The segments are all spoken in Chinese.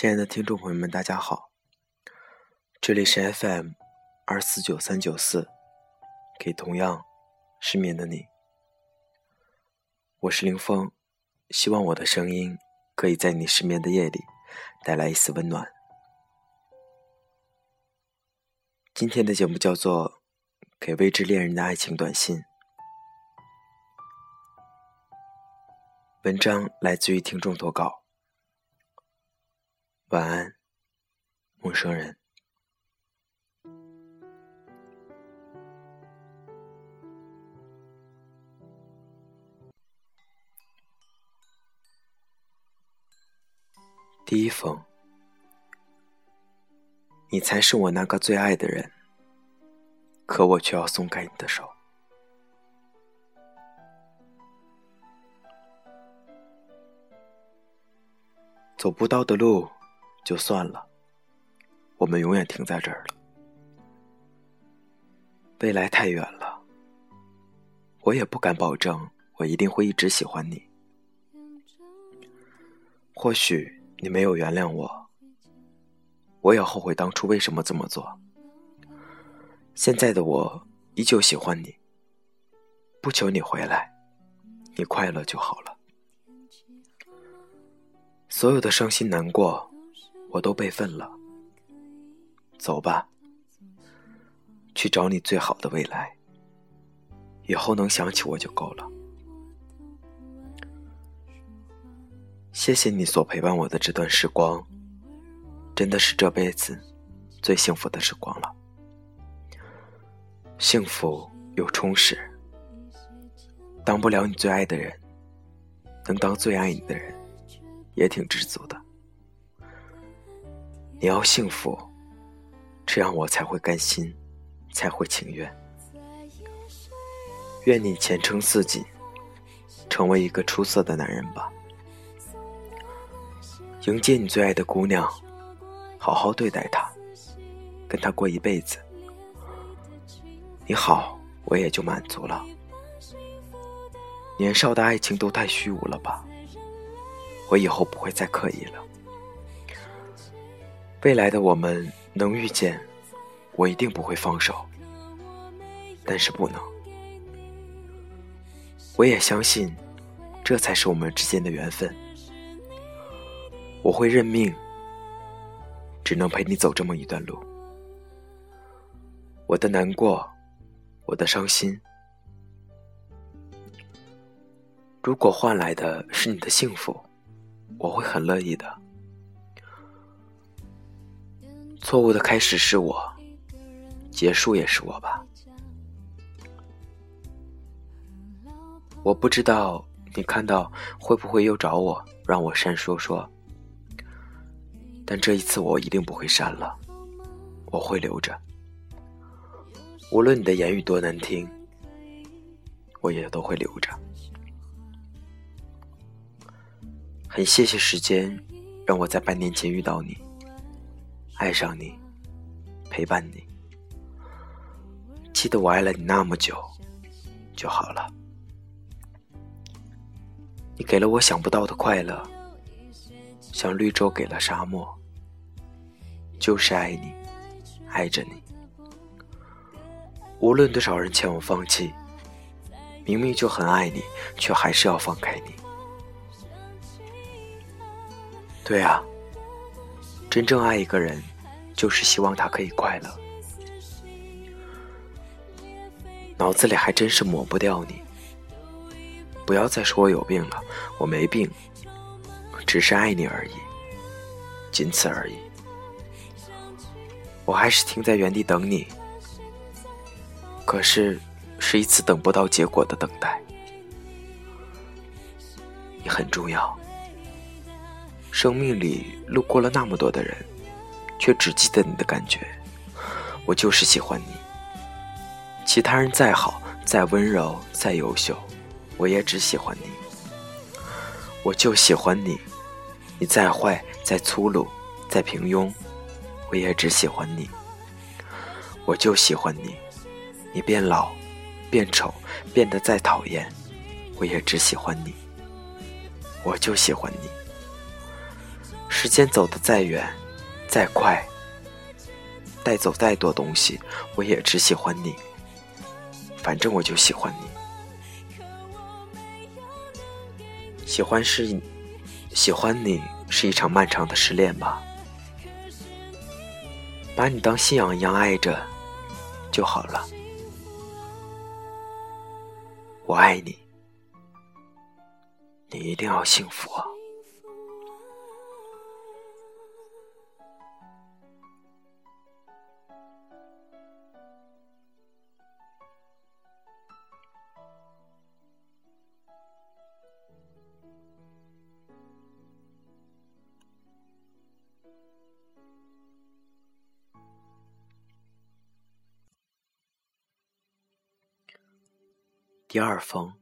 亲爱的听众朋友们，大家好，这里是 FM 二四九三九四，给同样失眠的你，我是林峰，希望我的声音可以在你失眠的夜里带来一丝温暖。今天的节目叫做《给未知恋人的爱情短信》，文章来自于听众投稿。晚安，陌生人。第一封，你才是我那个最爱的人，可我却要松开你的手。走不到的路。就算了，我们永远停在这儿了。未来太远了，我也不敢保证我一定会一直喜欢你。或许你没有原谅我，我也后悔当初为什么这么做。现在的我依旧喜欢你，不求你回来，你快乐就好了。所有的伤心难过。我都备份了，走吧，去找你最好的未来。以后能想起我就够了。谢谢你所陪伴我的这段时光，真的是这辈子最幸福的时光了。幸福又充实，当不了你最爱的人，能当最爱你的人，也挺知足的。你要幸福，这样我才会甘心，才会情愿。愿你前程似锦，成为一个出色的男人吧。迎接你最爱的姑娘，好好对待她，跟她过一辈子。你好，我也就满足了。年少的爱情都太虚无了吧？我以后不会再刻意了。未来的我们能遇见，我一定不会放手。但是不能，我也相信，这才是我们之间的缘分。我会认命，只能陪你走这么一段路。我的难过，我的伤心，如果换来的是你的幸福，我会很乐意的。错误的开始是我，结束也是我吧。我不知道你看到会不会又找我，让我删说说。但这一次我一定不会删了，我会留着。无论你的言语多难听，我也都会留着。很谢谢时间，让我在半年前遇到你。爱上你，陪伴你，记得我爱了你那么久，就好了。你给了我想不到的快乐，像绿洲给了沙漠。就是爱你，爱着你。无论多少人劝我放弃，明明就很爱你，却还是要放开你。对啊。真正爱一个人，就是希望他可以快乐。脑子里还真是抹不掉你。不要再说我有病了，我没病，只是爱你而已，仅此而已。我还是停在原地等你，可是是一次等不到结果的等待。你很重要。生命里路过了那么多的人，却只记得你的感觉。我就是喜欢你。其他人再好、再温柔、再优秀，我也只喜欢你。我就喜欢你。你再坏、再粗鲁、再平庸，我也只喜欢你。我就喜欢你。你变老、变丑、变得再讨厌，我也只喜欢你。我就喜欢你。时间走得再远，再快，带走再多东西，我也只喜欢你。反正我就喜欢你。喜欢是，喜欢你是一场漫长的失恋吧。把你当信仰一样爱着就好了。我爱你，你一定要幸福啊！第二封，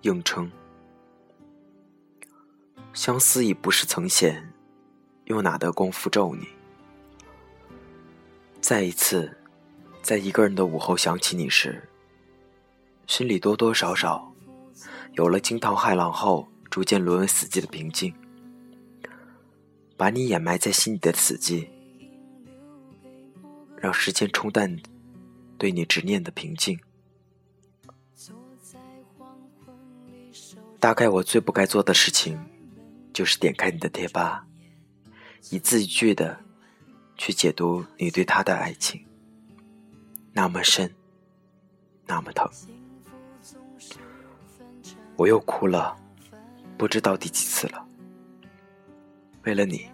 应称。相思已不是曾闲，又哪得功夫咒你？再一次，在一个人的午后想起你时，心里多多少少有了惊涛骇浪后逐渐沦为死寂的平静。把你掩埋在心底的死寂，让时间冲淡对你执念的平静。大概我最不该做的事情，就是点开你的贴吧，一字一句的去解读你对他的爱情，那么深，那么疼。我又哭了，不知道第几次了。为了你，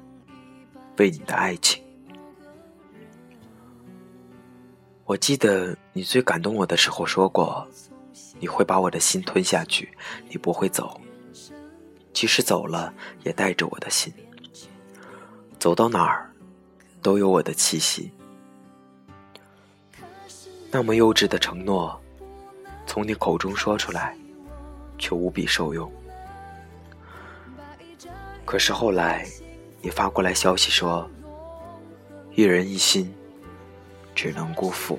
为你的爱情。我记得你最感动我的时候说过。你会把我的心吞下去，你不会走，即使走了，也带着我的心，走到哪儿，都有我的气息。那么幼稚的承诺，从你口中说出来，却无比受用。可是后来，你发过来消息说，一人一心，只能辜负。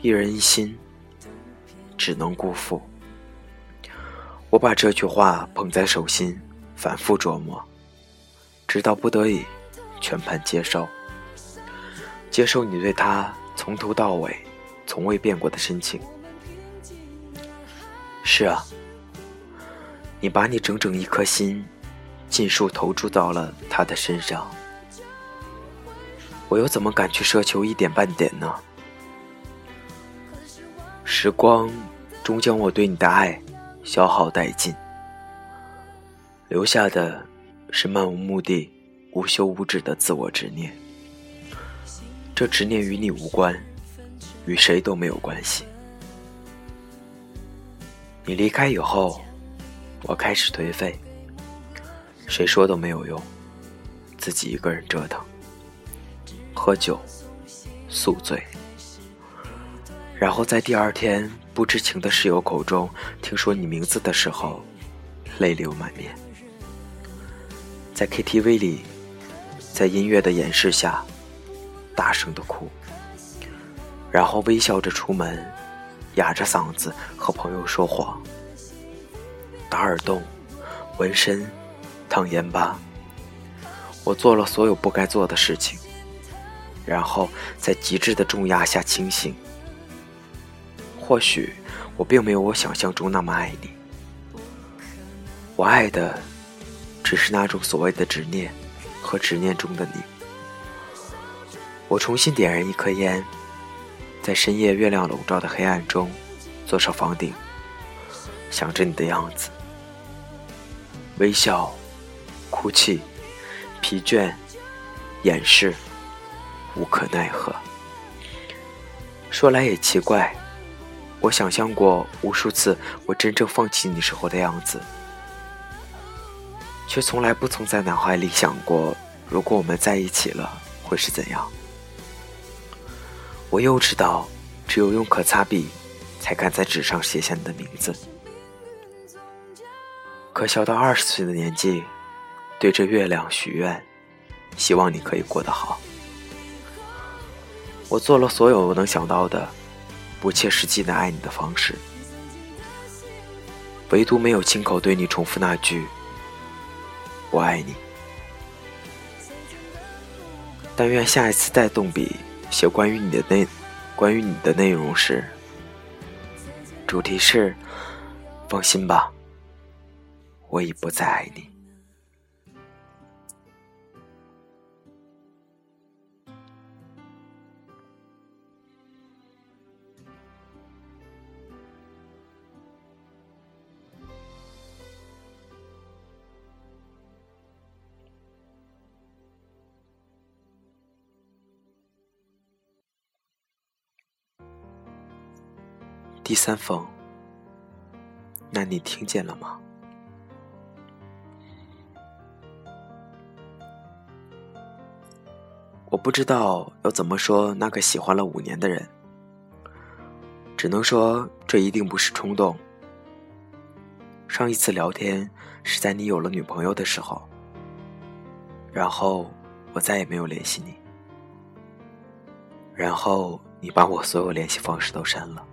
一人一心，只能辜负。我把这句话捧在手心，反复琢磨，直到不得已，全盘接受。接受你对他从头到尾从未变过的深情。是啊，你把你整整一颗心，尽数投注到了他的身上，我又怎么敢去奢求一点半点呢？时光终将我对你的爱消耗殆尽，留下的是漫无目的、无休无止的自我执念。这执念与你无关，与谁都没有关系。你离开以后，我开始颓废，谁说都没有用，自己一个人折腾，喝酒，宿醉。然后在第二天，不知情的室友口中听说你名字的时候，泪流满面。在 KTV 里，在音乐的掩饰下，大声的哭。然后微笑着出门，哑着嗓子和朋友说谎，打耳洞，纹身，烫烟疤。我做了所有不该做的事情，然后在极致的重压下清醒。或许我并没有我想象中那么爱你，我爱的只是那种所谓的执念和执念中的你。我重新点燃一颗烟，在深夜月亮笼罩的黑暗中，坐上房顶，想着你的样子，微笑、哭泣、疲倦、掩饰，无可奈何。说来也奇怪。我想象过无数次我真正放弃你时候的样子，却从来不曾在脑海里想过，如果我们在一起了会是怎样。我又知道，只有用可擦笔，才敢在纸上写下你的名字。可笑到二十岁的年纪，对着月亮许愿，希望你可以过得好。我做了所有我能想到的。不切实际的爱你的方式，唯独没有亲口对你重复那句“我爱你”。但愿下一次再动笔写关于你的内，关于你的内容时，主题是“放心吧，我已不再爱你”。第三封，那你听见了吗？我不知道要怎么说那个喜欢了五年的人，只能说这一定不是冲动。上一次聊天是在你有了女朋友的时候，然后我再也没有联系你，然后你把我所有联系方式都删了。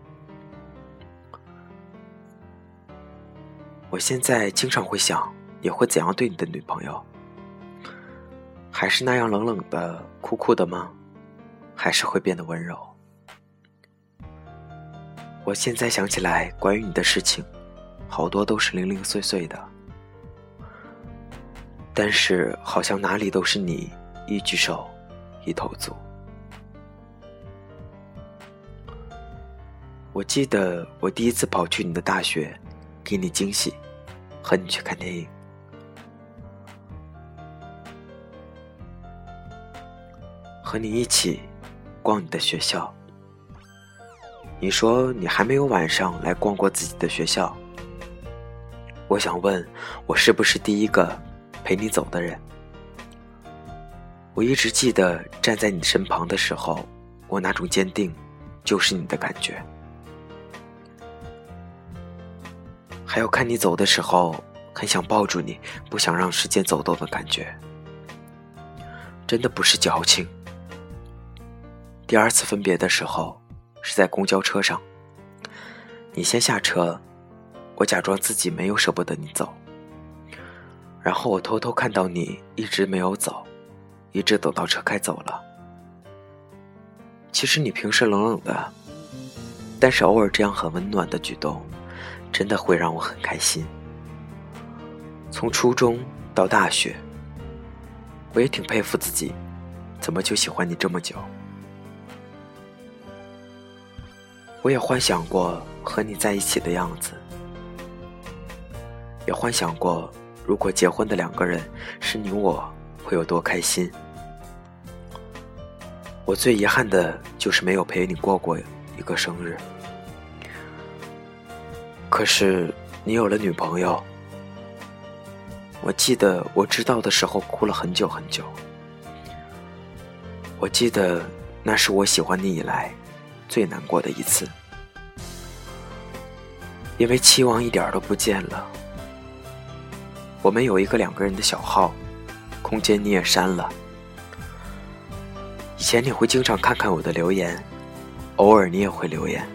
我现在经常会想，你会怎样对你的女朋友？还是那样冷冷的、酷酷的吗？还是会变得温柔？我现在想起来，关于你的事情，好多都是零零碎碎的，但是好像哪里都是你一举手，一投足。我记得我第一次跑去你的大学。给你惊喜，和你去看电影，和你一起逛你的学校。你说你还没有晚上来逛过自己的学校。我想问，我是不是第一个陪你走的人？我一直记得站在你身旁的时候，我那种坚定，就是你的感觉。还有看你走的时候，很想抱住你，不想让时间走动的感觉，真的不是矫情。第二次分别的时候，是在公交车上，你先下车，我假装自己没有舍不得你走，然后我偷偷看到你一直没有走，一直等到车开走了。其实你平时冷冷的，但是偶尔这样很温暖的举动。真的会让我很开心。从初中到大学，我也挺佩服自己，怎么就喜欢你这么久？我也幻想过和你在一起的样子，也幻想过如果结婚的两个人是你我，会有多开心。我最遗憾的就是没有陪你过过一个生日。可是你有了女朋友，我记得我知道的时候哭了很久很久。我记得那是我喜欢你以来最难过的一次，因为期望一点都不见了。我们有一个两个人的小号，空间你也删了。以前你会经常看看我的留言，偶尔你也会留言。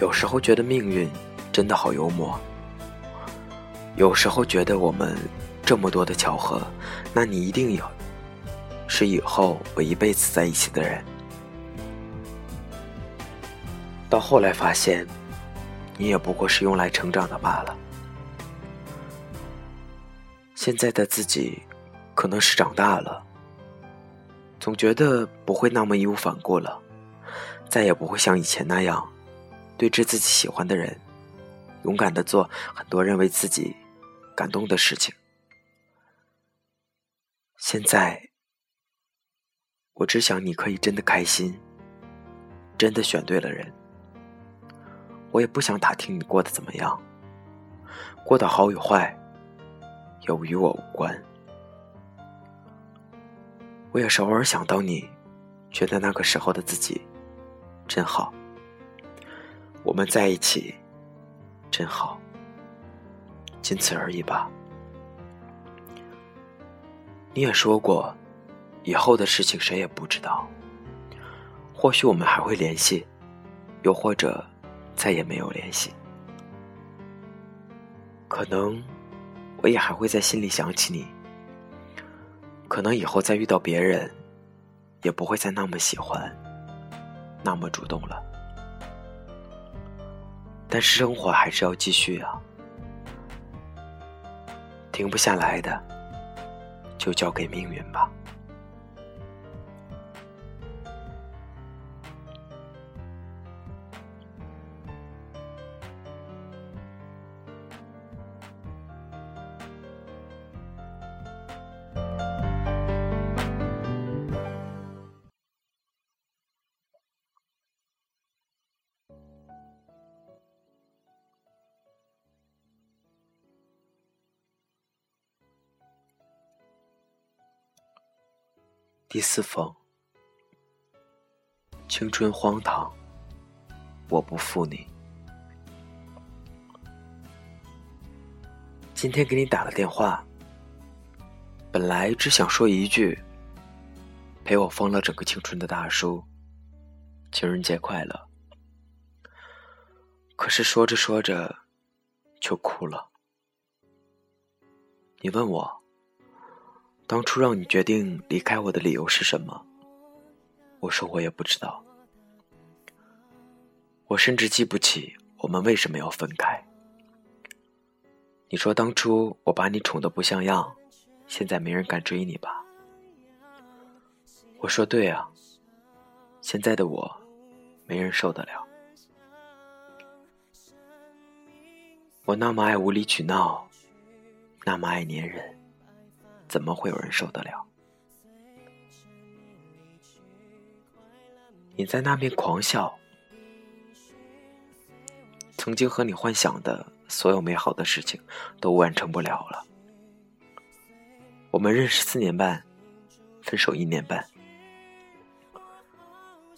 有时候觉得命运真的好幽默，有时候觉得我们这么多的巧合，那你一定有是以后我一辈子在一起的人。到后来发现，你也不过是用来成长的罢了。现在的自己可能是长大了，总觉得不会那么义无反顾了，再也不会像以前那样。对着自己喜欢的人，勇敢的做很多认为自己感动的事情。现在，我只想你可以真的开心，真的选对了人。我也不想打听你过得怎么样，过得好与坏，又与我无关。我也是偶尔想到你，觉得那个时候的自己真好。我们在一起，真好。仅此而已吧。你也说过，以后的事情谁也不知道。或许我们还会联系，又或者再也没有联系。可能我也还会在心里想起你。可能以后再遇到别人，也不会再那么喜欢，那么主动了。但是生活还是要继续啊，停不下来的，就交给命运吧。第四封，青春荒唐，我不负你。今天给你打了电话，本来只想说一句“陪我疯了整个青春的大叔，情人节快乐”，可是说着说着就哭了。你问我。当初让你决定离开我的理由是什么？我说我也不知道，我甚至记不起我们为什么要分开。你说当初我把你宠得不像样，现在没人敢追你吧？我说对啊，现在的我没人受得了。我那么爱无理取闹，那么爱粘人。怎么会有人受得了？你在那边狂笑，曾经和你幻想的所有美好的事情都完成不了了。我们认识四年半，分手一年半，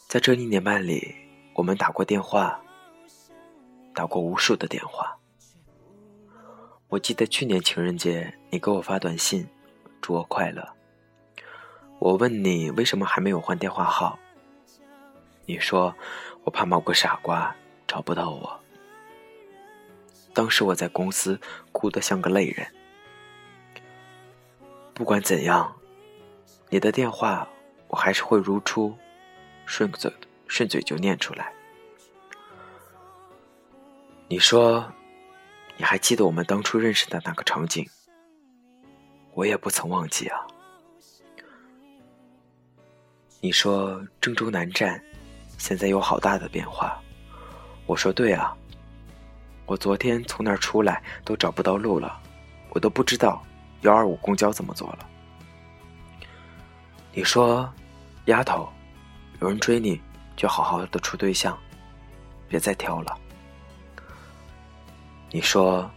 在这一年半里，我们打过电话，打过无数的电话。我记得去年情人节，你给我发短信。祝我快乐。我问你为什么还没有换电话号？你说我怕某个傻瓜找不到我。当时我在公司哭得像个泪人。不管怎样，你的电话我还是会如初，顺嘴顺嘴就念出来。你说你还记得我们当初认识的那个场景？我也不曾忘记啊。你说郑州南站现在有好大的变化，我说对啊。我昨天从那儿出来都找不到路了，我都不知道幺二五公交怎么坐了。你说，丫头，有人追你就好好的处对象，别再挑了。你说，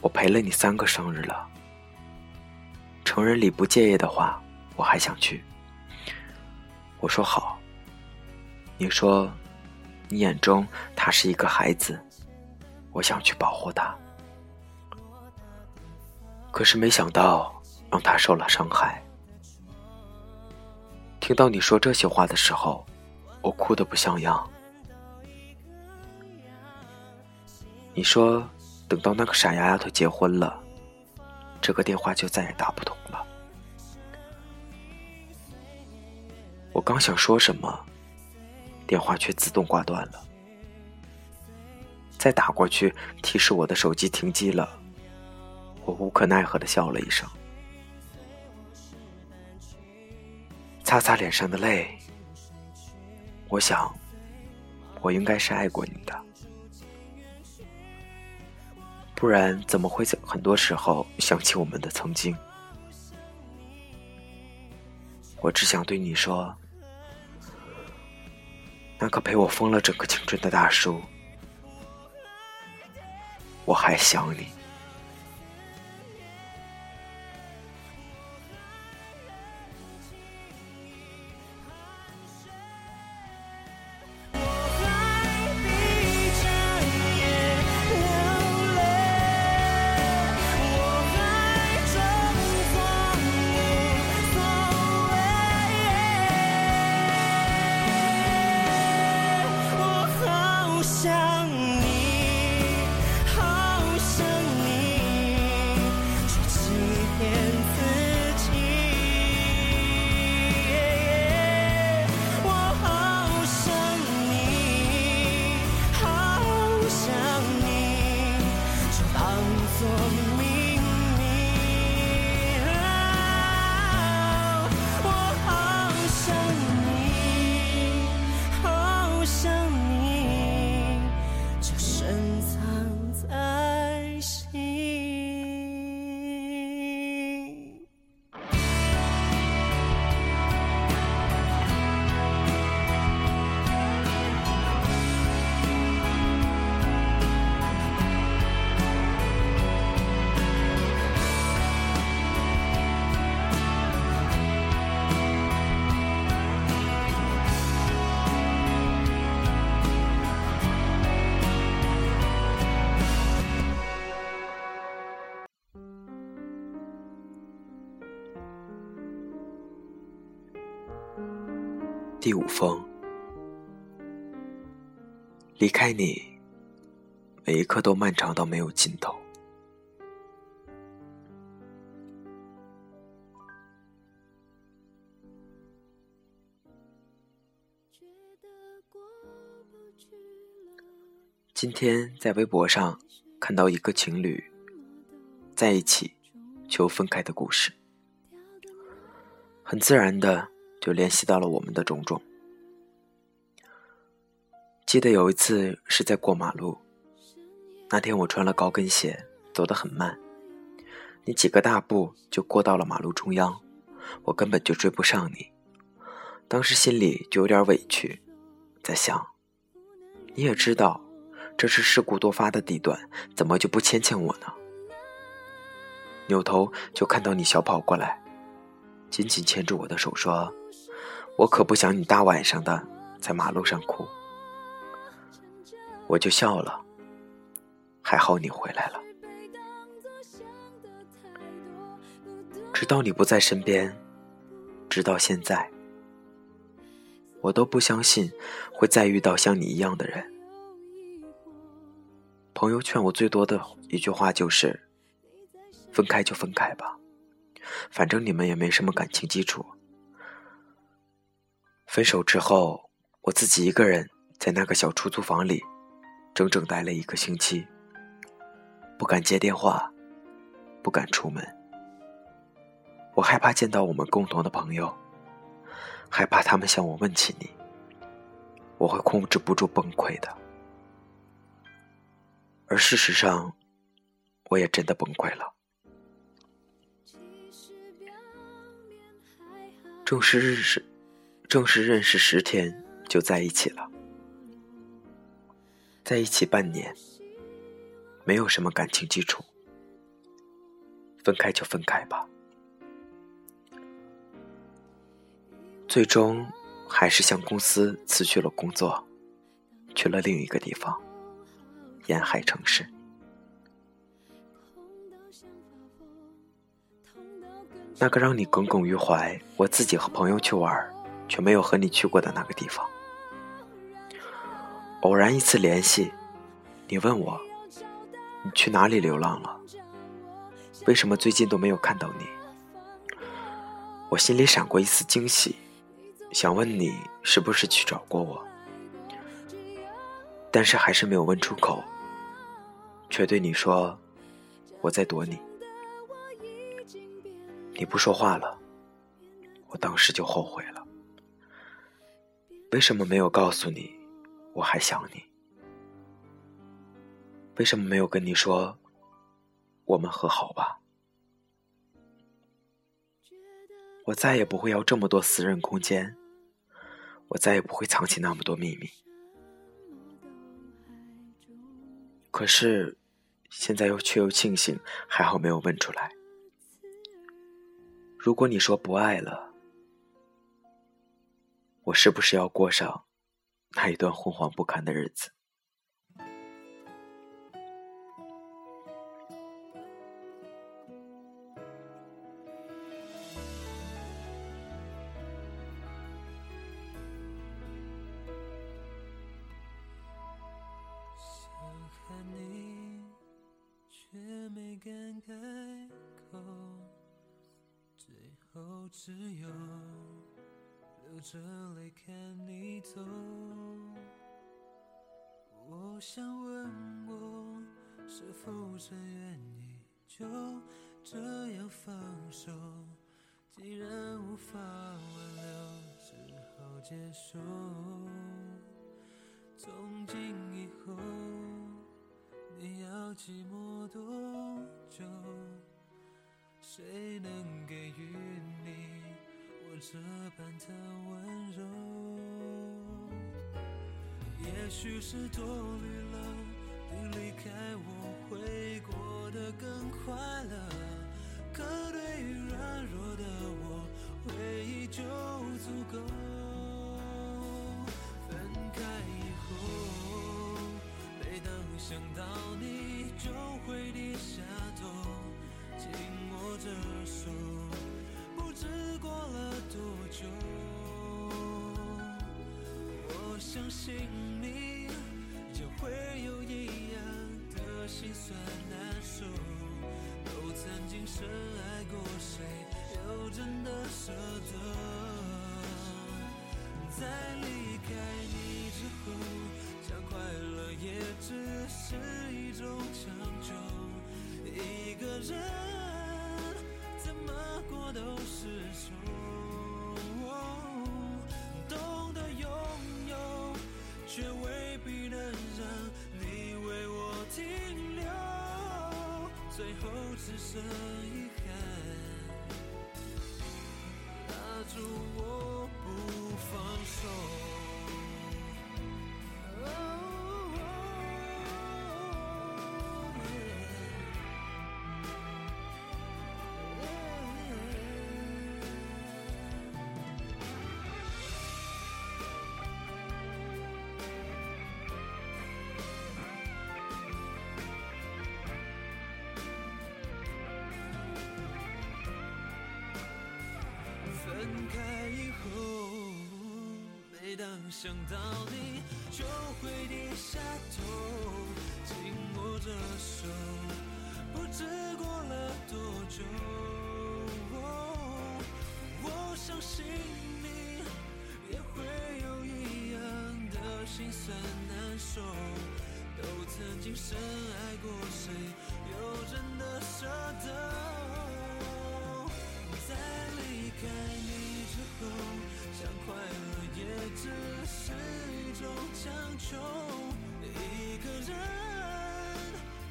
我陪了你三个生日了。成人礼不介意的话，我还想去。我说好。你说，你眼中他是一个孩子，我想去保护他。可是没想到让他受了伤害。听到你说这些话的时候，我哭得不像样。你说，等到那个傻丫丫头结婚了。这个电话就再也打不通了。我刚想说什么，电话却自动挂断了。再打过去，提示我的手机停机了。我无可奈何的笑了一声，擦擦脸上的泪。我想，我应该是爱过你的。不然怎么会在很多时候想起我们的曾经？我只想对你说，那个陪我疯了整个青春的大叔，我还想你。Christ. 第五封，离开你，每一刻都漫长到没有尽头。今天在微博上看到一个情侣在一起求分开的故事，很自然的就联系到了我们的种种。记得有一次是在过马路，那天我穿了高跟鞋，走得很慢，你几个大步就过到了马路中央，我根本就追不上你。当时心里就有点委屈，在想，你也知道。这是事故多发的地段，怎么就不牵牵我呢？扭头就看到你小跑过来，紧紧牵住我的手说：“我可不想你大晚上的在马路上哭。”我就笑了。还好你回来了，直到你不在身边，直到现在，我都不相信会再遇到像你一样的人。朋友劝我最多的一句话就是：“分开就分开吧，反正你们也没什么感情基础。”分手之后，我自己一个人在那个小出租房里，整整待了一个星期，不敢接电话，不敢出门。我害怕见到我们共同的朋友，害怕他们向我问起你，我会控制不住崩溃的。而事实上，我也真的崩溃了。正式认识，正式认识十天就在一起了，在一起半年，没有什么感情基础，分开就分开吧。最终还是向公司辞去了工作，去了另一个地方。沿海城市，那个让你耿耿于怀，我自己和朋友去玩，却没有和你去过的那个地方。偶然一次联系，你问我，你去哪里流浪了？为什么最近都没有看到你？我心里闪过一丝惊喜，想问你是不是去找过我，但是还是没有问出口。却对你说：“我在躲你。”你不说话了，我当时就后悔了。为什么没有告诉你我还想你？为什么没有跟你说我们和好吧？我再也不会要这么多私人空间，我再也不会藏起那么多秘密。可是。现在又却又庆幸，还好没有问出来。如果你说不爱了，我是不是要过上那一段昏黄不堪的日子？只有流着泪看你走，我想问我是否真愿意就这样放手？既然无法挽留，只好接受。从今以后，你要寂寞多久？谁能给予你我这般的温柔？也许是多虑了，你离开我会过得更快乐。可对于软弱的我，回忆就足够。相信你，就会有一样的心酸难受。都曾经深爱过谁，又真的舍得？在离开你之后，想快乐也只是一种强求。一个人后只剩遗憾，拉住我不放手。开以后每当想到你，就会低下头，紧握着手，不知过了多久。我相信你也会有一样的心酸难受，都曾经深爱过谁，又真的舍得？再离开你之后。想快乐也只是一种强求，一个人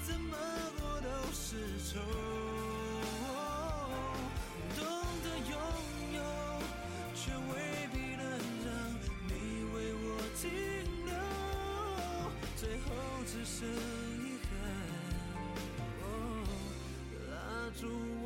怎么过都是愁。懂得拥有，却未必能让你为我停留，最后只剩遗憾。哦拉住。